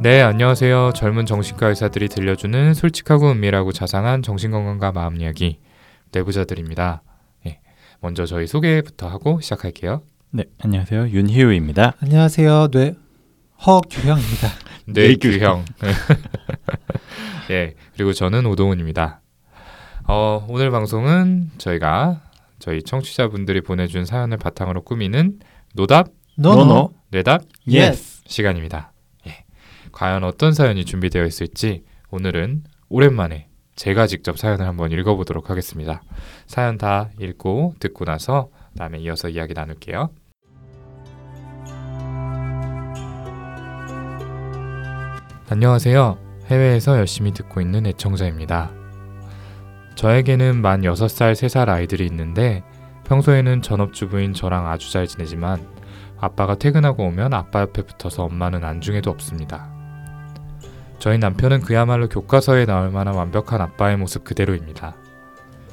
네, 안녕하세요. 젊은 정신과 의사들이 들려주는 솔직하고 은밀하고 자상한 정신건강과 마음 이야기 내부자들입니다. 예, 먼저 저희 소개부터 하고 시작할게요. 네, 안녕하세요. 윤희우입니다. 안녕하세요. 뇌 허규형입니다. 뇌규형. 예, 그리고 저는 오동훈입니다. 어, 오늘 방송은 저희가 저희 청취자분들이 보내준 사연을 바탕으로 꾸미는 노답, no no. 뇌답 yes. 시간입니다. 예. 과연 어떤 사연이 준비되어 있을지 오늘은 오랜만에 제가 직접 사연을 한번 읽어보도록 하겠습니다. 사연 다 읽고 듣고 나서 다음에 이어서 이야기 나눌게요. 안녕하세요. 해외에서 열심히 듣고 있는 애청자입니다. 저에게는 만 6살, 3살 아이들이 있는데 평소에는 전업주부인 저랑 아주 잘 지내지만 아빠가 퇴근하고 오면 아빠 옆에 붙어서 엄마는 안중에도 없습니다. 저희 남편은 그야말로 교과서에 나올 만한 완벽한 아빠의 모습 그대로입니다.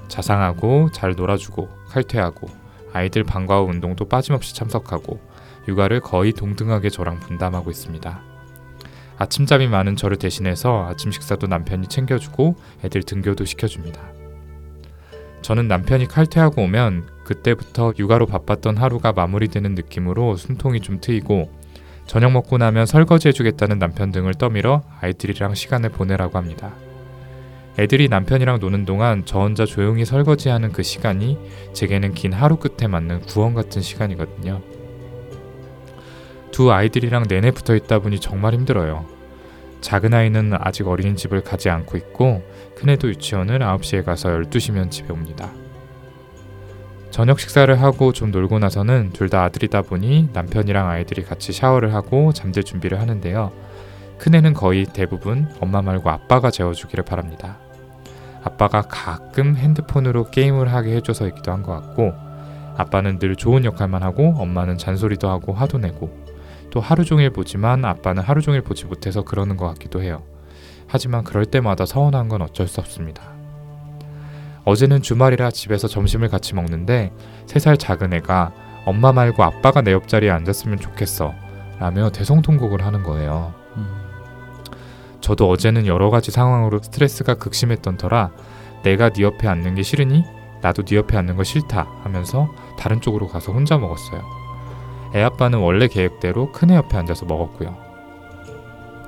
자상하고 잘 놀아주고 칼퇴하고 아이들 방과 후 운동도 빠짐없이 참석하고 육아를 거의 동등하게 저랑 분담하고 있습니다. 아침잠이 많은 저를 대신해서 아침 식사도 남편이 챙겨주고 애들 등교도 시켜줍니다. 저는 남편이 칼퇴하고 오면 그때부터 육아로 바빴던 하루가 마무리되는 느낌으로 숨통이 좀 트이고 저녁 먹고 나면 설거지 해주겠다는 남편 등을 떠밀어 아이들이랑 시간을 보내라고 합니다. 애들이 남편이랑 노는 동안 저 혼자 조용히 설거지하는 그 시간이 제게는 긴 하루 끝에 맞는 구원 같은 시간이거든요. 두 아이들이랑 내내 붙어 있다 보니 정말 힘들어요. 작은 아이는 아직 어린이집을 가지 않고 있고 큰애도 유치원을 9시에 가서 12시면 집에 옵니다. 저녁 식사를 하고 좀 놀고 나서는 둘 다 아들이다 보니 남편이랑 아이들이 같이 샤워를 하고 잠들 준비를 하는데요. 큰애는 거의 대부분 엄마 말고 아빠가 재워주기를 바랍니다. 아빠가 가끔 핸드폰으로 게임을 하게 해줘서이기도 한 것 같고 아빠는 늘 좋은 역할만 하고 엄마는 잔소리도 하고 화도 내고 또 하루 종일 보지만 아빠는 하루 종일 보지 못해서 그러는 것 같기도 해요. 하지만 그럴 때마다 서운한 건 어쩔 수 없습니다. 어제는 주말이라 집에서 점심을 같이 먹는데 3살 작은 애가 엄마 말고 아빠가 내 옆자리에 앉았으면 좋겠어 라며 대성통곡을 하는 거예요. 저도 어제는 여러 가지 상황으로 스트레스가 극심했던 터라 내가 네 옆에 앉는 게 싫으니 나도 네 옆에 앉는 거 싫다 하면서 다른 쪽으로 가서 혼자 먹었어요. 애 아빠는 원래 계획대로 큰 애 옆에 앉아서 먹었고요.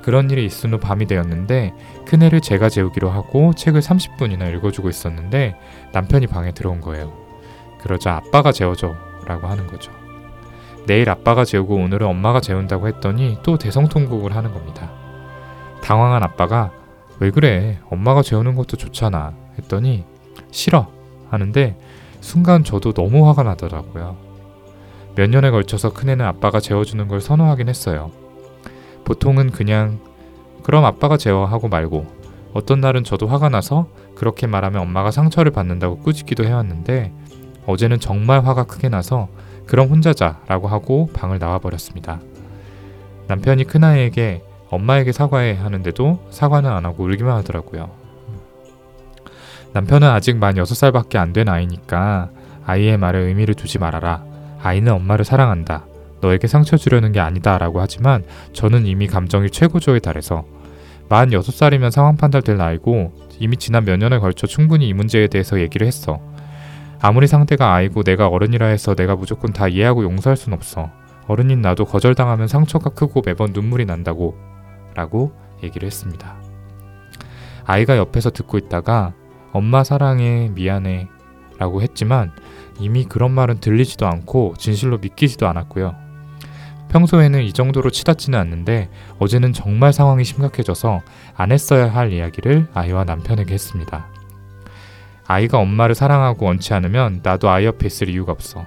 그런 일이 있은 후 밤이 되었는데 큰애를 제가 재우기로 하고 책을 30분이나 읽어주고 있었는데 남편이 방에 들어온 거예요. 그러자 아빠가 재워줘 라고 하는 거죠. 내일 아빠가 재우고 오늘은 엄마가 재운다고 했더니 또 대성통곡을 하는 겁니다. 당황한 아빠가 왜 그래 엄마가 재우는 것도 좋잖아 했더니 싫어 하는데 순간 저도 너무 화가 나더라고요. 몇 년에 걸쳐서 큰애는 아빠가 재워주는 걸 선호하긴 했어요. 보통은 그냥 그럼 아빠가 재워하고 말고 어떤 날은 저도 화가 나서 그렇게 말하면 엄마가 상처를 받는다고 꾸짖기도 해왔는데 어제는 정말 화가 크게 나서 그럼 혼자 자라고 하고 방을 나와버렸습니다. 남편이 큰아이에게 엄마에게 사과해 하는데도 사과는 안 하고 울기만 하더라고요. 남편은 아직 만 6살밖에 안 된 아이니까 아이의 말에 의미를 두지 말아라. 아이는 엄마를 사랑한다. 너에게 상처 주려는 게 아니다 라고 하지만 저는 이미 감정이 최고조에 달해서 만 6살이면 상황 판단될 나이고 이미 지난 몇 년에 걸쳐 충분히 이 문제에 대해서 얘기를 했어. 아무리 상대가 아이고 내가 어른이라 해서 내가 무조건 다 이해하고 용서할 순 없어. 어른인 나도 거절당하면 상처가 크고 매번 눈물이 난다고 라고 얘기를 했습니다. 아이가 옆에서 듣고 있다가 엄마 사랑해 미안해 라고 했지만 이미 그런 말은 들리지도 않고 진실로 믿기지도 않았고요. 평소에는 이 정도로 치닫지는 않는데 어제는 정말 상황이 심각해져서 안 했어야 할 이야기를 아이와 남편에게 했습니다. 아이가 엄마를 사랑하고 원치 않으면 나도 아이 옆에 있을 이유가 없어.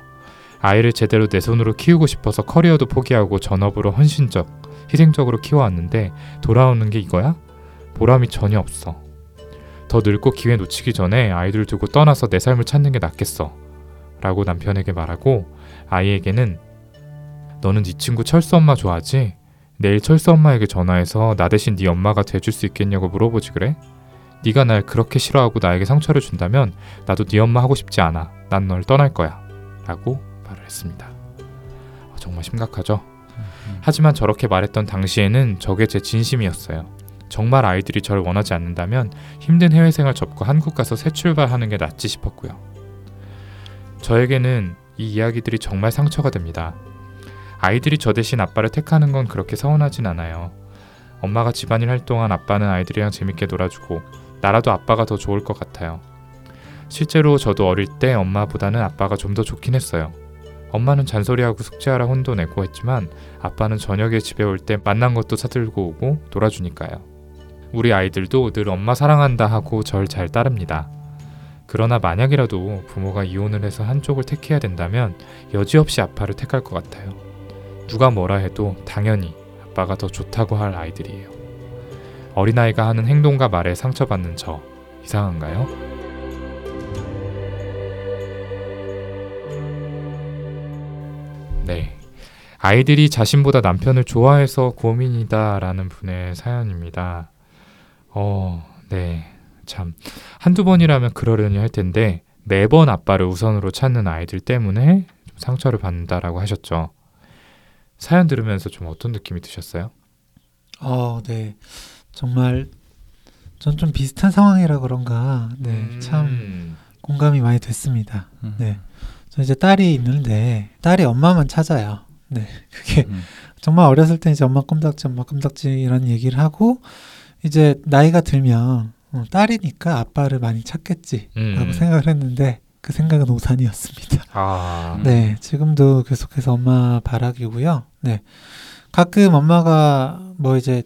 아이를 제대로 내 손으로 키우고 싶어서 커리어도 포기하고 전업으로 헌신적, 희생적으로 키워왔는데 돌아오는 게 이거야? 보람이 전혀 없어. 더 늙고 기회 놓치기 전에 아이들 두고 떠나서 내 삶을 찾는 게 낫겠어. 라고 남편에게 말하고 아이에게는 너는 네 친구 철수 엄마 좋아하지? 내일 철수 엄마에게 전화해서 나 대신 네 엄마가 돼줄 수 있겠냐고 물어보지 그래? 네가 날 그렇게 싫어하고 나에게 상처를 준다면 나도 네 엄마 하고 싶지 않아. 난 널 떠날 거야. 라고 말을 했습니다. 정말 심각하죠? 하지만 저렇게 말했던 당시에는 저게 제 진심이었어요. 정말 아이들이 저를 원하지 않는다면 힘든 해외 생활 접고 한국 가서 새 출발하는 게 낫지 싶었고요. 저에게는 이 이야기들이 정말 상처가 됩니다. 아이들이 저 대신 아빠를 택하는 건 그렇게 서운하진 않아요. 엄마가 집안일 할 동안 아빠는 아이들이랑 재밌게 놀아주고 나라도 아빠가 더 좋을 것 같아요. 실제로 저도 어릴 때 엄마보다는 아빠가 좀 더 좋긴 했어요. 엄마는 잔소리하고 숙제하라 혼도 내고 했지만 아빠는 저녁에 집에 올 때 만난 것도 사들고 오고 놀아주니까요. 우리 아이들도 늘 엄마 사랑한다 하고 절 잘 따릅니다. 그러나 만약이라도 부모가 이혼을 해서 한쪽을 택해야 된다면 여지없이 아빠를 택할 것 같아요. 누가 뭐라 해도 당연히 아빠가 더 좋다고 할 아이들이에요. 어린아이가 하는 행동과 말에 상처받는 저 이상한가요? 네. 아이들이 자신보다 남편을 좋아해서 고민이다라는 분의 사연입니다. 어, 네. 참. 한두 번이라면 그러려니 할 텐데 매번 아빠를 우선으로 찾는 아이들 때문에 좀 상처를 받는다라고 하셨죠. 사연 들으면서 좀 어떤 느낌이 드셨어요? 어, 네. 정말 전 좀 비슷한 상황이라 그런가. 네. 음. 참 공감이 많이 됐습니다. 음. 네. 저 이제 딸이 있는데 딸이 엄마만 찾아요. 네. 그게 음. 정말 어렸을 때 이제 엄마 껌딱지 엄마 껌딱지 이런 얘기를 하고 이제 나이가 들면 어, 딸이니까 아빠를 많이 찾겠지라고 음. 생각을 했는데 그 생각은 오산이었습니다. 아, 음. 네, 지금도 계속해서 엄마 바라기고요. 네, 가끔 엄마가 뭐 이제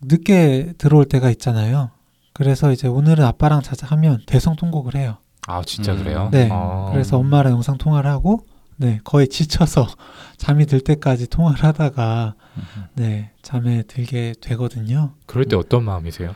늦게 들어올 때가 있잖아요. 그래서 이제 오늘은 아빠랑 자자 하면 대성 통곡을 해요. 아 진짜 음. 그래요? 네, 아. 그래서 엄마랑 영상 통화를 하고, 네, 거의 지쳐서 잠이 들 때까지 통화를 하다가 음. 네 잠에 들게 되거든요. 그럴 때 어떤 마음이세요?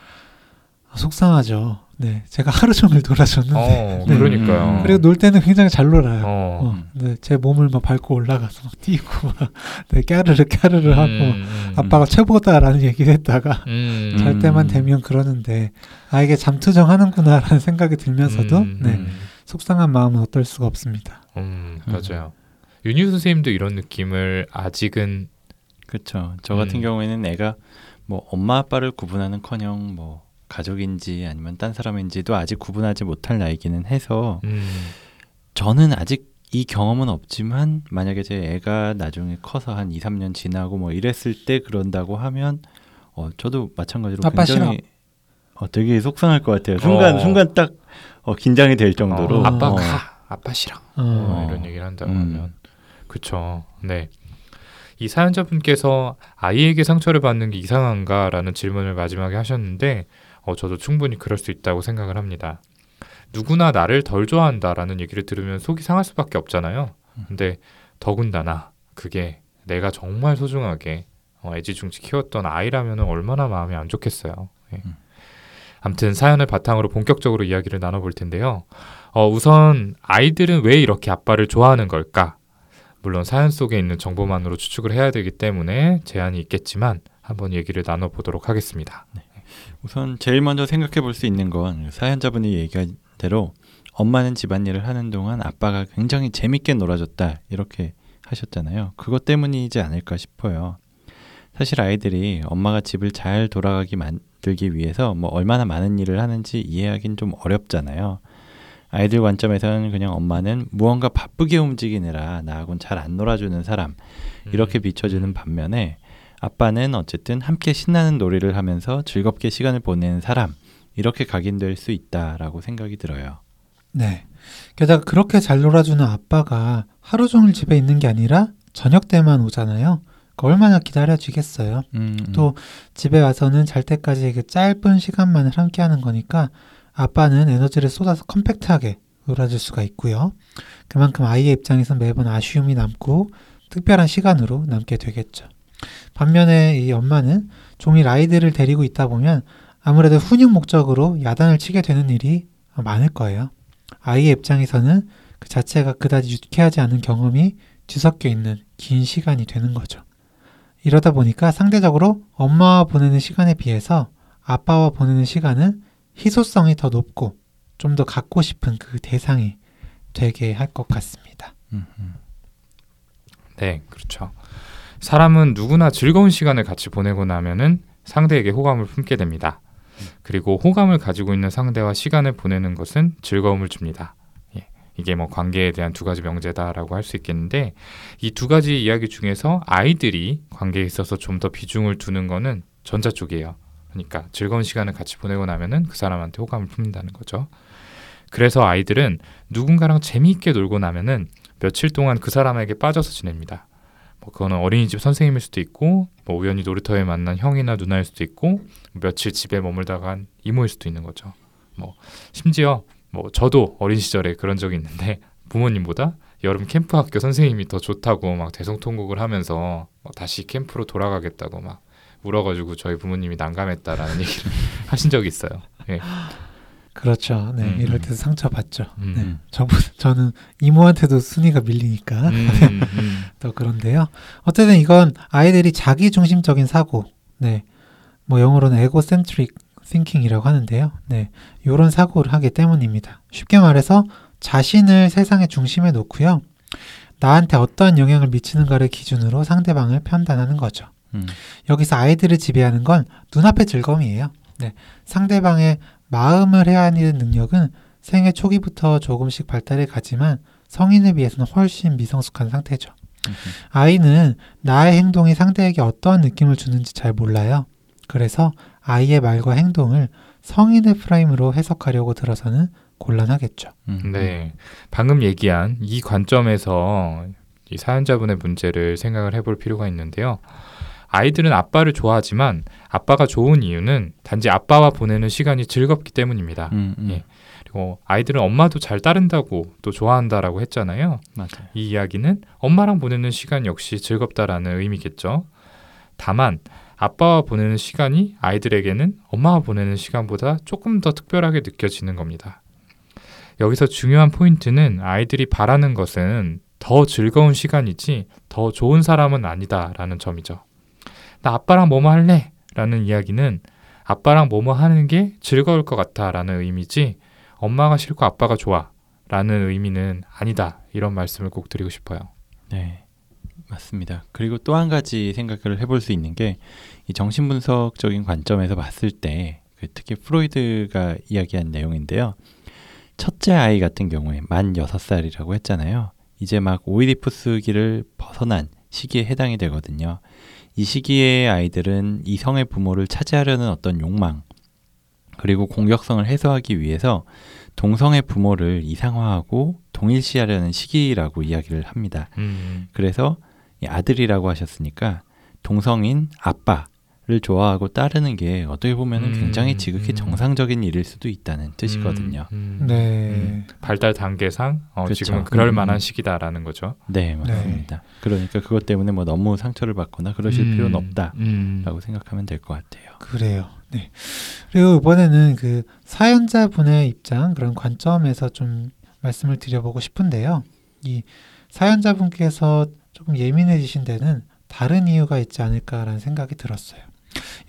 아, 속상하죠. 네, 제가 하루 종일 놀아줬는데 어, 네. 그러니까요. 음. 그리고 놀 때는 굉장히 잘 놀아요. 어. 어, 네, 제 몸을 막 밟고 올라가서 막 뛰고 막 네, 까르르 까르르 하고 음, 음, 아빠가 최고다라는 얘기를 했다가 음, 잘 음. 때만 되면 그러는데 아 이게 잠투정 하는구나라는 생각이 들면서도 음, 네, 음, 속상한 마음은 어떨 수가 없습니다. 음, 음. 맞아요. 윤유 선생님도 이런 느낌을 아직은 그렇죠. 저 같은 음. 경우에는 애가 뭐 엄마 아빠를 구분하는커녕 뭐 가족인지 아니면 딴 사람인지도 아직 구분하지 못할 나이기는 해서 음, 저는 아직 이 경험은 없지만 만약에 제 애가 나중에 커서 한 2, 3년 지나고 뭐 이랬을 때 그런다고 하면 어 저도 마찬가지로 아빠 굉장히 어 되게 속상할 것 같아요. 순간 어. 순간 딱 어, 긴장이 될 정도로 어, 아빠 어, 가, 아빠 싫어. 어, 어, 이런 얘기를 한다고 음. 하면 그쵸. 네. 이 사연자분께서 아이에게 상처를 받는 게 이상한가라는 질문을 마지막에 하셨는데 어, 저도 충분히 그럴 수 있다고 생각을 합니다. 누구나 나를 덜 좋아한다라는 얘기를 들으면 속이 상할 수밖에 없잖아요. 근데 더군다나 그게 내가 정말 소중하게 어, 애지중지 키웠던 아이라면 얼마나 마음이 안 좋겠어요. 예. 음. 아무튼 사연을 바탕으로 본격적으로 이야기를 나눠볼 텐데요. 어, 우선 아이들은 왜 이렇게 아빠를 좋아하는 걸까? 물론 사연 속에 있는 정보만으로 추측을 해야 되기 때문에 제한이 있겠지만 한번 얘기를 나눠보도록 하겠습니다. 우선 제일 먼저 생각해 볼 수 있는 건 사연자분이 얘기한 대로 엄마는 집안일을 하는 동안 아빠가 굉장히 재밌게 놀아줬다 이렇게 하셨잖아요. 그것 때문이지 않을까 싶어요. 사실 아이들이 엄마가 집을 잘 돌아가게 만들기 위해서 뭐 얼마나 많은 일을 하는지 이해하긴 좀 어렵잖아요. 아이들 관점에서는 그냥 엄마는 무언가 바쁘게 움직이느라 나하고는 잘 안 놀아주는 사람 이렇게 비춰지는 반면에 아빠는 어쨌든 함께 신나는 놀이를 하면서 즐겁게 시간을 보내는 사람 이렇게 각인될 수 있다라고 생각이 들어요. 네. 게다가 그렇게 잘 놀아주는 아빠가 하루 종일 집에 있는 게 아니라 저녁 때만 오잖아요. 그 얼마나 기다려지겠어요. 음, 또 집에 와서는 잘 때까지 그 짧은 시간만을 함께 하는 거니까 아빠는 에너지를 쏟아서 컴팩트하게 놀아줄 수가 있고요. 그만큼 아이의 입장에선 매번 아쉬움이 남고 특별한 시간으로 남게 되겠죠. 반면에 이 엄마는 종일 아이들을 데리고 있다 보면 아무래도 훈육 목적으로 야단을 치게 되는 일이 많을 거예요. 아이의 입장에서는 그 자체가 그다지 유쾌하지 않은 경험이 뒤섞여 있는 긴 시간이 되는 거죠. 이러다 보니까 상대적으로 엄마와 보내는 시간에 비해서 아빠와 보내는 시간은 희소성이 더 높고 좀 더 갖고 싶은 그 대상이 되게 할 것 같습니다. 음, 음. 네, 그렇죠. 사람은 누구나 즐거운 시간을 같이 보내고 나면은 상대에게 호감을 품게 됩니다. 그리고 호감을 가지고 있는 상대와 시간을 보내는 것은 즐거움을 줍니다. 예, 이게 뭐 관계에 대한 두 가지 명제다라고 할 수 있겠는데 이 두 가지 이야기 중에서 아이들이 관계에 있어서 좀 더 비중을 두는 거는 전자 쪽이에요. 그러니까 즐거운 시간을 같이 보내고 나면은 그 사람한테 호감을 품는다는 거죠. 그래서 아이들은 누군가랑 재미있게 놀고 나면은 며칠 동안 그 사람에게 빠져서 지냅니다. 뭐 그거는 어린이집 선생님일 수도 있고 뭐 우연히 놀이터에 만난 형이나 누나일 수도 있고 며칠 집에 머물다가 이모일 수도 있는 거죠. 뭐 심지어 뭐 저도 어린 시절에 그런 적이 있는데 부모님보다 여름 캠프 학교 선생님이 더 좋다고 막 대성통곡을 하면서 뭐 다시 캠프로 돌아가겠다고 막 울어가지고 저희 부모님이 난감했다라는 얘기를 하신 적이 있어요. 예. 그렇죠. 네, 음. 이럴 때도 상처 받죠. 음. 네. 저 저는 이모한테도 순위가 밀리니까 음, 음. 또 그런데요. 어쨌든 이건 아이들이 자기 중심적인 사고, 네, 뭐 영어로는 egocentric thinking이라고 하는데요. 네, 이런 사고를 하기 때문입니다. 쉽게 말해서 자신을 세상의 중심에 놓고요. 나한테 어떤 영향을 미치는가를 기준으로 상대방을 판단하는 거죠. 음. 여기서 아이들을 지배하는 건 눈앞의 즐거움이에요. 네, 상대방의 마음을 헤아리는 능력은 생애 초기부터 조금씩 발달해 가지만 성인에 비해서는 훨씬 미성숙한 상태죠. 음. 아이는 나의 행동이 상대에게 어떠한 느낌을 주는지 잘 몰라요. 그래서 아이의 말과 행동을 성인의 프레임으로 해석하려고 들어서는 곤란하겠죠. 음. 네, 방금 얘기한 이 관점에서 이 사연자분의 문제를 생각을 해볼 필요가 있는데요. 아이들은 아빠를 좋아하지만 아빠가 좋은 이유는 단지 아빠와 보내는 시간이 즐겁기 때문입니다. 음, 음. 예. 그리고 아이들은 엄마도 잘 따른다고 또 좋아한다라고 했잖아요. 맞아요. 이 이야기는 엄마랑 보내는 시간 역시 즐겁다라는 의미겠죠. 다만 아빠와 보내는 시간이 아이들에게는 엄마와 보내는 시간보다 조금 더 특별하게 느껴지는 겁니다. 여기서 중요한 포인트는 아이들이 바라는 것은 더 즐거운 시간이지 더 좋은 사람은 아니다라는 점이죠. 나 아빠랑 뭐뭐 할래? 라는 이야기는 아빠랑 뭐뭐 하는 게 즐거울 것 같아 라는 의미지 엄마가 싫고 아빠가 좋아 라는 의미는 아니다. 이런 말씀을 꼭 드리고 싶어요. 네, 맞습니다. 그리고 또 한 가지 생각을 해볼 수 있는 게 이 정신분석적인 관점에서 봤을 때그 특히 프로이드가 이야기한 내용인데요. 첫째 아이 같은 경우에 만 6살이라고 했잖아요. 이제 막 오이디푸스기를 벗어난 시기에 해당이 되거든요. 이 시기의 아이들은 이성의 부모를 차지하려는 어떤 욕망 그리고 공격성을 해소하기 위해서 동성의 부모를 이상화하고 동일시하려는 시기라고 이야기를 합니다. 음, 그래서 이 아들이라고 하셨으니까 동성인 아빠 를 좋아하고 따르는 게 어떻게 보면 은 음, 굉장히 지극히 음. 정상적인 일일 수도 있다는 뜻이거든요. 음, 음, 네. 음. 발달 단계상 어, 그쵸. 지금은 그럴 음, 만한 음. 시기다라는 거죠. 네, 맞습니다. 그러니까 그것 때문에 뭐 너무 상처를 받거나 그러실 음, 필요는 없다라고 음. 생각하면 될 것 같아요. 그래요. 네. 그리고 이번에는 그 사연자분의 입장 그런 관점에서 좀 말씀을 드려보고 싶은데요. 이 사연자분께서 조금 예민해지신 데는 다른 이유가 있지 않을까라는 생각이 들었어요.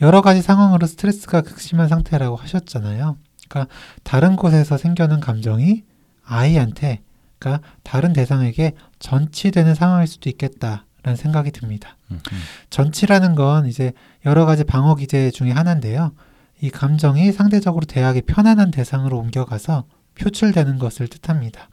여러 가지 상황으로 스트레스가 극심한 상태라고 하셨잖아요. 그러니까 다른 곳에서 생겨난 감정이 아이한테, 그러니까 다른 대상에게 전치되는 상황일 수도 있겠다라는 생각이 듭니다. 음, 음. 전치라는 건 이제 여러 가지 방어 기제 중에 하나인데요. 이 감정이 상대적으로 대하기 편안한 대상으로 옮겨가서 표출되는 것을 뜻합니다.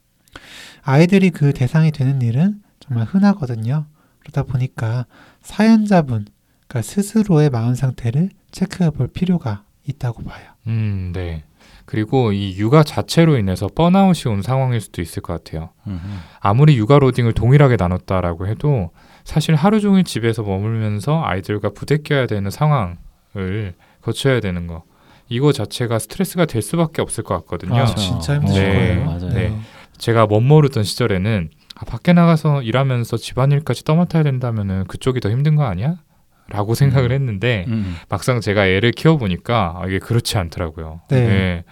아이들이 그 대상이 되는 일은 정말 흔하거든요. 그러다 보니까 사연자분, 그러니까 스스로의 마음 상태를 체크해 볼 필요가 있다고 봐요. 음, 네. 그리고 이 육아 자체로 인해서 번아웃이 온 상황일 수도 있을 것 같아요. 음, 음. 아무리 육아 로딩을 동일하게 나눴다라고 해도 사실 하루 종일 집에서 머물면서 아이들과 부대껴야 되는 상황을 거쳐야 되는 거. 이거 자체가 스트레스가 될 수밖에 없을 것 같거든요. 아, 진짜 힘드실 네, 거예요. 맞아요. 네. 제가 멋모르던 시절에는 아, 밖에 나가서 일하면서 집안일까지 떠맡아야 된다면은 그쪽이 더 힘든 거 아니야? 라고 생각을 했는데 음, 막상 제가 애를 키워보니까 아, 이게 그렇지 않더라고요. 네. 예.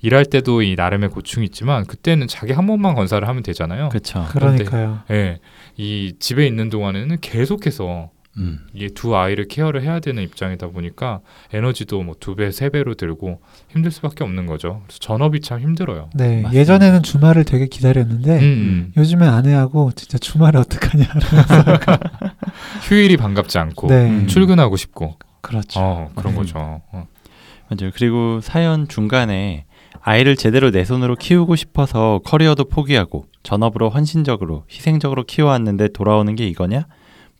일할 때도 이 나름의 고충이 있지만 그때는 자기 한 번만 건사를 하면 되잖아요. 그렇죠. 그러니까요. 예. 이 집에 있는 동안에는 계속해서 음, 이게 두 아이를 케어를 해야 되는 입장이다 보니까 에너지도 뭐 두 배, 세 배로 들고 힘들 수밖에 없는 거죠. 그래서 전업이 참 힘들어요. 네, 맞습니다. 예전에는 주말을 되게 기다렸는데 음, 요즘엔 아내하고 진짜 주말에 어떡하냐 휴일이 반갑지 않고 네. 음. 출근하고 싶고 그렇죠. 어, 그런 음. 거죠. 어. 맞아요. 그리고 사연 중간에 아이를 제대로 내 손으로 키우고 싶어서 커리어도 포기하고 전업으로 헌신적으로 희생적으로 키워왔는데 돌아오는 게 이거냐?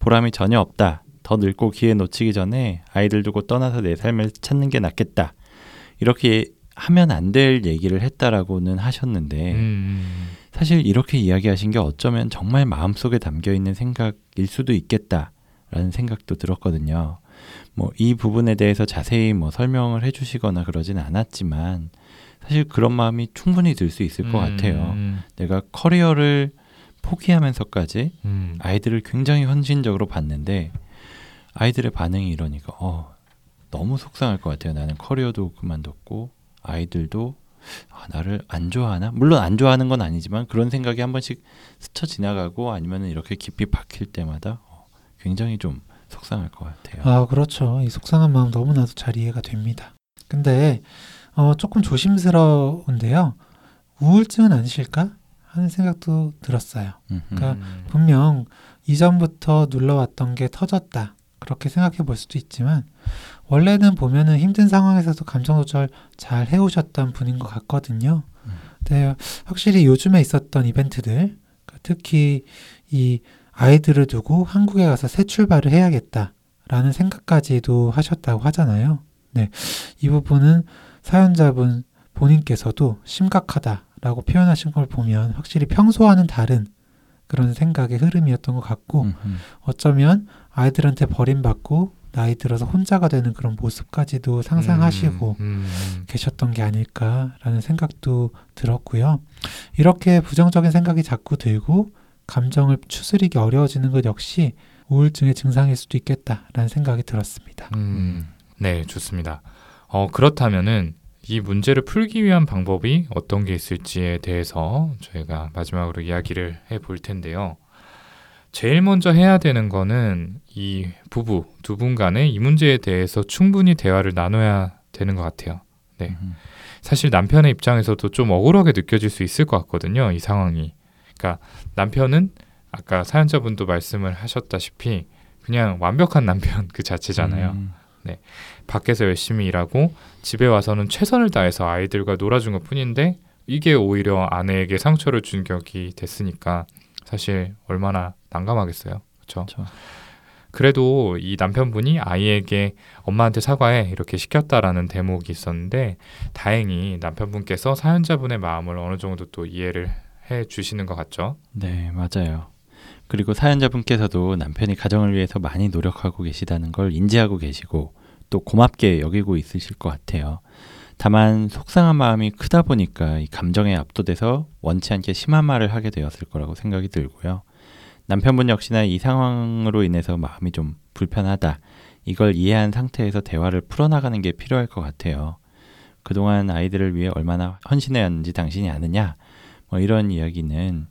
보람이 전혀 없다. 더 늙고 기회 놓치기 전에 아이들 두고 떠나서 내 삶을 찾는 게 낫겠다. 이렇게 하면 안 될 얘기를 했다라고는 하셨는데 음, 사실 이렇게 이야기하신 게 어쩌면 정말 마음속에 담겨 있는 생각일 수도 있겠다라는 생각도 들었거든요. 뭐 이 부분에 대해서 자세히 뭐 설명을 해주시거나 그러진 않았지만 사실 그런 마음이 충분히 들 수 있을 것 같아요. 음, 내가 커리어를 포기하면서까지 음. 아이들을 굉장히 헌신적으로 봤는데 아이들의 반응이 이러니까 어 너무 속상할 것 같아요. 나는 커리어도 그만뒀고 아이들도 아, 나를 안 좋아하나? 물론 안 좋아하는 건 아니지만 그런 생각이 한 번씩 스쳐 지나가고 아니면 이렇게 깊이 박힐 때마다 어, 굉장히 좀 속상할 것 같아요. 아, 그렇죠. 이 속상한 마음 너무나도 잘 이해가 됩니다. 근데 어, 조금 조심스러운데요. 우울증은 아니실까 하는 생각도 들었어요. 그러니까 음. 분명 이전부터 눌러왔던 게 터졌다. 그렇게 생각해 볼 수도 있지만 원래는 보면은 힘든 상황에서도 감정 조절 잘 해오셨던 분인 것 같거든요. 음. 근데 확실히 요즘에 있었던 이벤트들, 그 특히 이 아이들을 두고 한국에 가서 새 출발을 해야겠다라는 생각까지도 하셨다고 하잖아요. 네, 이 부분은 사연자분 본인께서도 심각하다 라고 표현하신 걸 보면 확실히 평소와는 다른 그런 생각의 흐름이었던 것 같고 음흠. 어쩌면 아이들한테 버림받고 나이 들어서 혼자가 되는 그런 모습까지도 상상하시고 음, 음, 계셨던 게 아닐까라는 생각도 들었고요. 이렇게 부정적인 생각이 자꾸 들고 감정을 추스리기 어려워지는 것 역시 우울증의 증상일 수도 있겠다라는 생각이 들었습니다. 음. 네, 좋습니다. 어, 그렇다면은 이 문제를 풀기 위한 방법이 어떤 게 있을지에 대해서 저희가 마지막으로 이야기를 해 볼 텐데요. 제일 먼저 해야 되는 거는 이 부부 두 분 간에 이 문제에 대해서 충분히 대화를 나눠야 되는 것 같아요. 네. 사실 남편의 입장에서도 좀 억울하게 느껴질 수 있을 것 같거든요. 이 상황이. 그러니까 남편은 아까 사연자분도 말씀을 하셨다시피 그냥 완벽한 남편 그 자체잖아요. 음. 밖에서 열심히 일하고 집에 와서는 최선을 다해서 아이들과 놀아준 것 뿐인데 이게 오히려 아내에게 상처를 준 격이 됐으니까 사실 얼마나 난감하겠어요. 그렇죠. 그래도 이 남편분이 아이에게 엄마한테 사과해 이렇게 시켰다라는 대목이 있었는데 다행히 남편분께서 사연자분의 마음을 어느 정도 또 이해를 해 주시는 것 같죠. 네, 맞아요. 그리고 사연자분께서도 남편이 가정을 위해서 많이 노력하고 계시다는 걸 인지하고 계시고 또 고맙게 여기고 있으실 것 같아요. 다만 속상한 마음이 크다 보니까 이 감정에 압도돼서 원치 않게 심한 말을 하게 되었을 거라고 생각이 들고요. 남편분 역시나 이 상황으로 인해서 마음이 좀 불편하다. 이걸 이해한 상태에서 대화를 풀어나가는 게 필요할 것 같아요. 그동안 아이들을 위해 얼마나 헌신해왔는지 당신이 아느냐? 뭐 이런 이야기는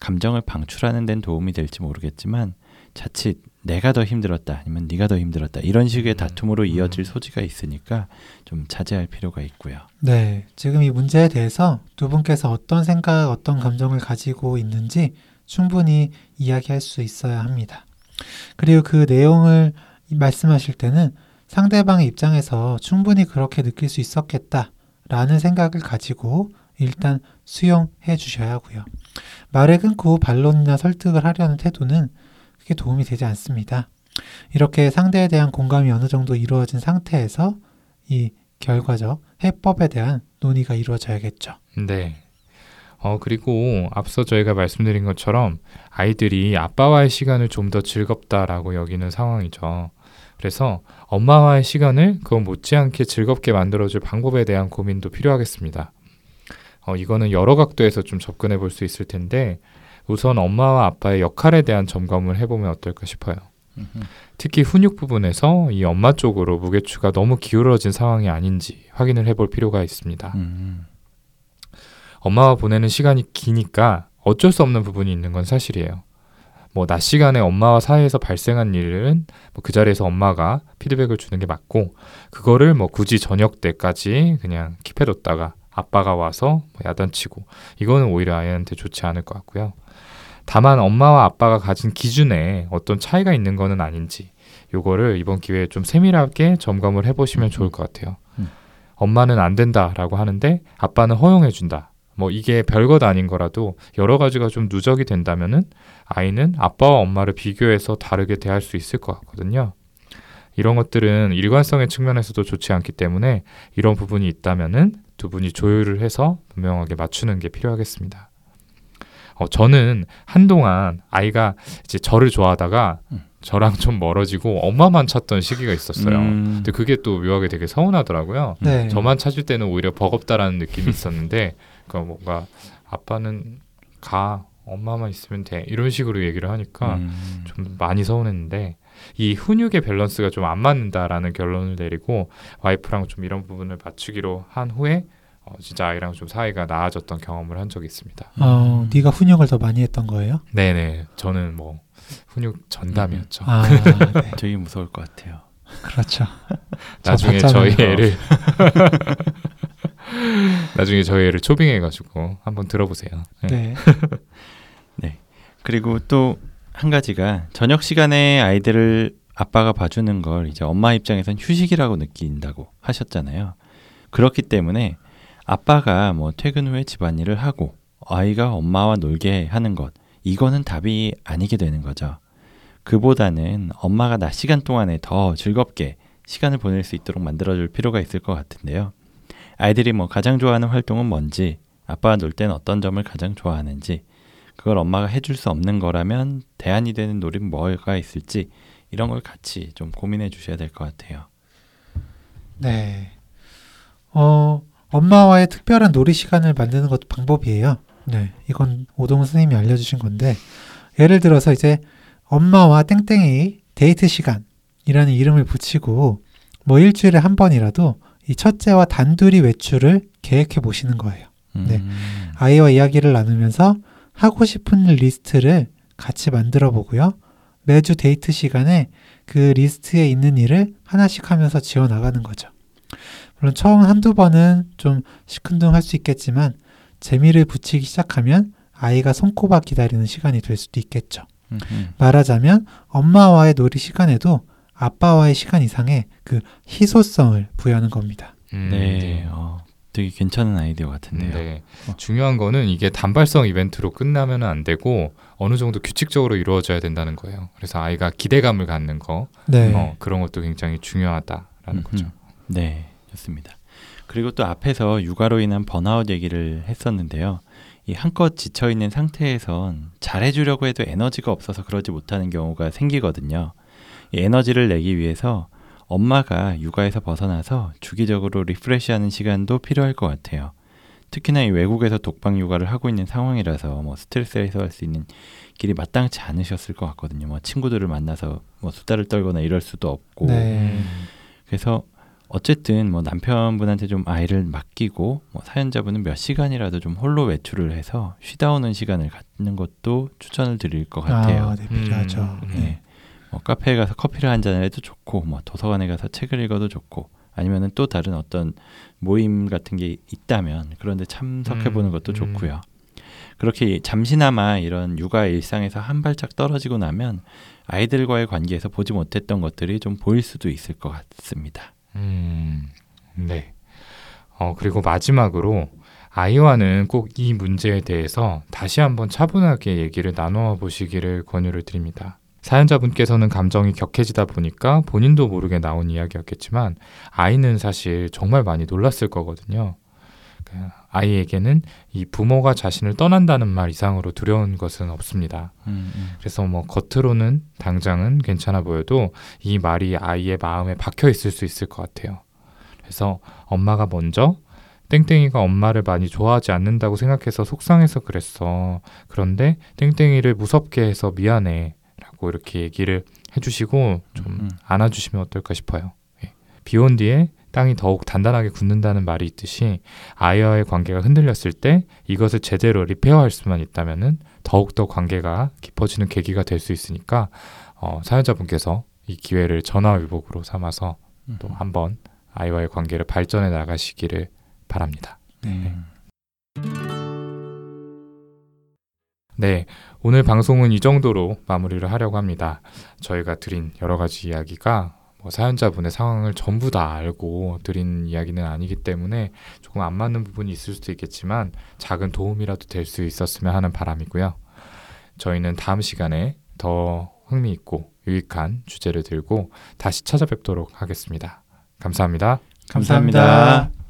감정을 방출하는 데는 도움이 될지 모르겠지만 자칫 내가 더 힘들었다 아니면 네가 더 힘들었다 이런 식의 음, 다툼으로 이어질 음. 소지가 있으니까 좀 자제할 필요가 있고요. 네, 지금 이 문제에 대해서 두 분께서 어떤 생각, 어떤 감정을 가지고 있는지 충분히 이야기할 수 있어야 합니다. 그리고 그 내용을 말씀하실 때는 상대방의 입장에서 충분히 그렇게 느낄 수 있었겠다라는 생각을 가지고 일단 수용해 주셔야 하고요. 말을 끊고 반론이나 설득을 하려는 태도는 그게 도움이 되지 않습니다. 이렇게 상대에 대한 공감이 어느 정도 이루어진 상태에서 이 결과적 해법에 대한 논의가 이루어져야겠죠. 네. 어, 그리고 앞서 저희가 말씀드린 것처럼 아이들이 아빠와의 시간을 좀 더 즐겁다라고 여기는 상황이죠. 그래서 엄마와의 시간을 그건 못지않게 즐겁게 만들어줄 방법에 대한 고민도 필요하겠습니다. 어, 이거는 여러 각도에서 좀 접근해 볼 수 있을 텐데 우선 엄마와 아빠의 역할에 대한 점검을 해보면 어떨까 싶어요. 특히 훈육 부분에서 이 엄마 쪽으로 무게추가 너무 기울어진 상황이 아닌지 확인을 해볼 필요가 있습니다. 음, 엄마와 보내는 시간이 기니까 어쩔 수 없는 부분이 있는 건 사실이에요. 뭐 낮 시간에 엄마와 사이에서 발생한 일은 뭐 그 자리에서 엄마가 피드백을 주는 게 맞고 그거를 뭐 굳이 저녁 때까지 그냥 킵해뒀다가 아빠가 와서 뭐 야단치고 이거는 오히려 아이한테 좋지 않을 것 같고요. 다만 엄마와 아빠가 가진 기준에 어떤 차이가 있는 거는 아닌지 요거를 이번 기회에 좀 세밀하게 점검을 해보시면 좋을 것 같아요. 음. 엄마는 안 된다라고 하는데 아빠는 허용해준다. 뭐 이게 별것 아닌 거라도 여러 가지가 좀 누적이 된다면은 아이는 아빠와 엄마를 비교해서 다르게 대할 수 있을 것 같거든요. 이런 것들은 일관성의 측면에서도 좋지 않기 때문에 이런 부분이 있다면은 두 분이 조율을 해서 분명하게 맞추는 게 필요하겠습니다. 어, 저는 한동안 아이가 이제 저를 좋아하다가 음. 저랑 좀 멀어지고 엄마만 찾던 시기가 있었어요. 음. 근데 그게 또 묘하게 되게 서운하더라고요. 네. 저만 찾을 때는 오히려 버겁다라는 느낌이 있었는데 그러니까 뭔가 아빠는 가 엄마만 있으면 돼 이런 식으로 얘기를 하니까 음. 좀 많이 서운했는데 이 훈육의 밸런스가 좀 안 맞는다라는 결론을 내리고 와이프랑 좀 이런 부분을 맞추기로 한 후에 어, 진짜 아이랑 좀 사이가 나아졌던 경험을 한 적이 있습니다. 어, 네가 훈육을 더 많이 했던 거예요? 네네 저는 뭐 훈육 전담이었죠. 아, 네. 되게 무서울 것 같아요. 그렇죠. 나중에 저 저희. 애를 나중에 저희 애를 초빙해가지고 한번 들어보세요. 네. 네. 그리고 또 한 가지가 저녁 시간에 아이들을 아빠가 봐주는 걸 이제 엄마 입장에선 휴식이라고 느낀다고 하셨잖아요. 그렇기 때문에 아빠가 뭐 퇴근 후에 집안일을 하고 아이가 엄마와 놀게 하는 것 이거는 답이 아니게 되는 거죠. 그보다는 엄마가 낮 시간 동안에 더 즐겁게 시간을 보낼 수 있도록 만들어줄 필요가 있을 것 같은데요. 아이들이 뭐 가장 좋아하는 활동은 뭔지, 아빠가 놀 때는 어떤 점을 가장 좋아하는지, 그걸 엄마가 해줄 수 없는 거라면 대안이 되는 놀이는 뭐가 있을지 이런 걸 같이 좀 고민해 주셔야 될 것 같아요. 네. 어, 엄마와의 특별한 놀이 시간을 만드는 것도 방법이에요. 네. 이건 오동 선생님이 알려주신 건데, 예를 들어서 이제 엄마와 땡땡이 데이트 시간이라는 이름을 붙이고, 뭐 일주일에 한 번이라도 이 첫째와 단둘이 외출을 계획해 보시는 거예요. 네. 음. 아이와 이야기를 나누면서 하고 싶은 리스트를 같이 만들어 보고요. 매주 데이트 시간에 그 리스트에 있는 일을 하나씩 하면서 지워 나가는 거죠. 물론 처음 한두 번은 좀 시큰둥할 수 있겠지만 재미를 붙이기 시작하면 아이가 손꼽아 기다리는 시간이 될 수도 있겠죠. 음, 음. 말하자면 엄마와의 놀이 시간에도 아빠와의 시간 이상의 그 희소성을 부여하는 겁니다. 음, 네, 어, 되게 괜찮은 아이디어 같은데요. 네. 어. 중요한 거는 이게 단발성 이벤트로 끝나면 안 되고 어느 정도 규칙적으로 이루어져야 된다는 거예요. 그래서 아이가 기대감을 갖는 거 네. 어, 그런 것도 굉장히 중요하다라는 음, 거죠. 음. 네, 좋습니다. 그리고 또 앞에서 육아로 인한 번아웃 얘기를 했었는데요. 이 한껏 지쳐 있는 상태에선 잘해주려고 해도 에너지가 없어서 그러지 못하는 경우가 생기거든요. 이 에너지를 내기 위해서 엄마가 육아에서 벗어나서 주기적으로 리프레시하는 시간도 필요할 것 같아요. 특히나 이 외국에서 독방 육아를 하고 있는 상황이라서 뭐 스트레스를 해소할 수 있는 길이 마땅치 않으셨을 것 같거든요. 뭐 친구들을 만나서 뭐 수다를 떨거나 이럴 수도 없고 네. 그래서 어쨌든 뭐 남편분한테 좀 아이를 맡기고 뭐 사연자분은 몇 시간이라도 좀 홀로 외출을 해서 쉬다 오는 시간을 갖는 것도 추천을 드릴 것 같아요. 아, 네, 필요하죠. 음, 네. 뭐 카페에 가서 커피를 한 잔을 해도 좋고 뭐 도서관에 가서 책을 읽어도 좋고 아니면은 또 다른 어떤 모임 같은 게 있다면 그런데 참석해 보는 음, 것도 음. 좋고요. 그렇게 잠시나마 이런 육아 일상에서 한 발짝 떨어지고 나면 아이들과의 관계에서 보지 못했던 것들이 좀 보일 수도 있을 것 같습니다. 음, 네. 어, 그리고 마지막으로 아이와는 꼭 이 문제에 대해서 다시 한번 차분하게 얘기를 나누어 보시기를 권유를 드립니다. 사연자분께서는 감정이 격해지다 보니까 본인도 모르게 나온 이야기였겠지만 아이는 사실 정말 많이 놀랐을 거거든요. 그 아이에게는 이 부모가 자신을 떠난다는 말 이상으로 두려운 것은 없습니다. 음, 음. 그래서 뭐 겉으로는 당장은 괜찮아 보여도 이 말이 아이의 마음에 박혀 있을 수 있을 것 같아요. 그래서 엄마가 먼저 땡땡이가 엄마를 많이 좋아하지 않는다고 생각해서 속상해서 그랬어. 그런데 땡땡이를 무섭게 해서 미안해. 라고 이렇게 얘기를 해주시고 좀 음. 안아주시면 어떨까 싶어요. 예. 비온 뒤에 땅이 더욱 단단하게 굳는다는 말이 있듯이 아이와의 관계가 흔들렸을 때 이것을 제대로 리페어할 수만 있다면은 더욱더 관계가 깊어지는 계기가 될 수 있으니까 어, 사연자분께서 이 기회를 전화위복으로 삼아서 또 한번 아이와의 관계를 발전해 나가시기를 바랍니다. 네. 네, 오늘 방송은 이 정도로 마무리를 하려고 합니다. 저희가 드린 여러 가지 이야기가 뭐 사연자분의 상황을 전부 다 알고 드린 이야기는 아니기 때문에 조금 안 맞는 부분이 있을 수도 있겠지만 작은 도움이라도 될 수 있었으면 하는 바람이고요. 저희는 다음 시간에 더 흥미있고 유익한 주제를 들고 다시 찾아뵙도록 하겠습니다. 감사합니다. 감사합니다.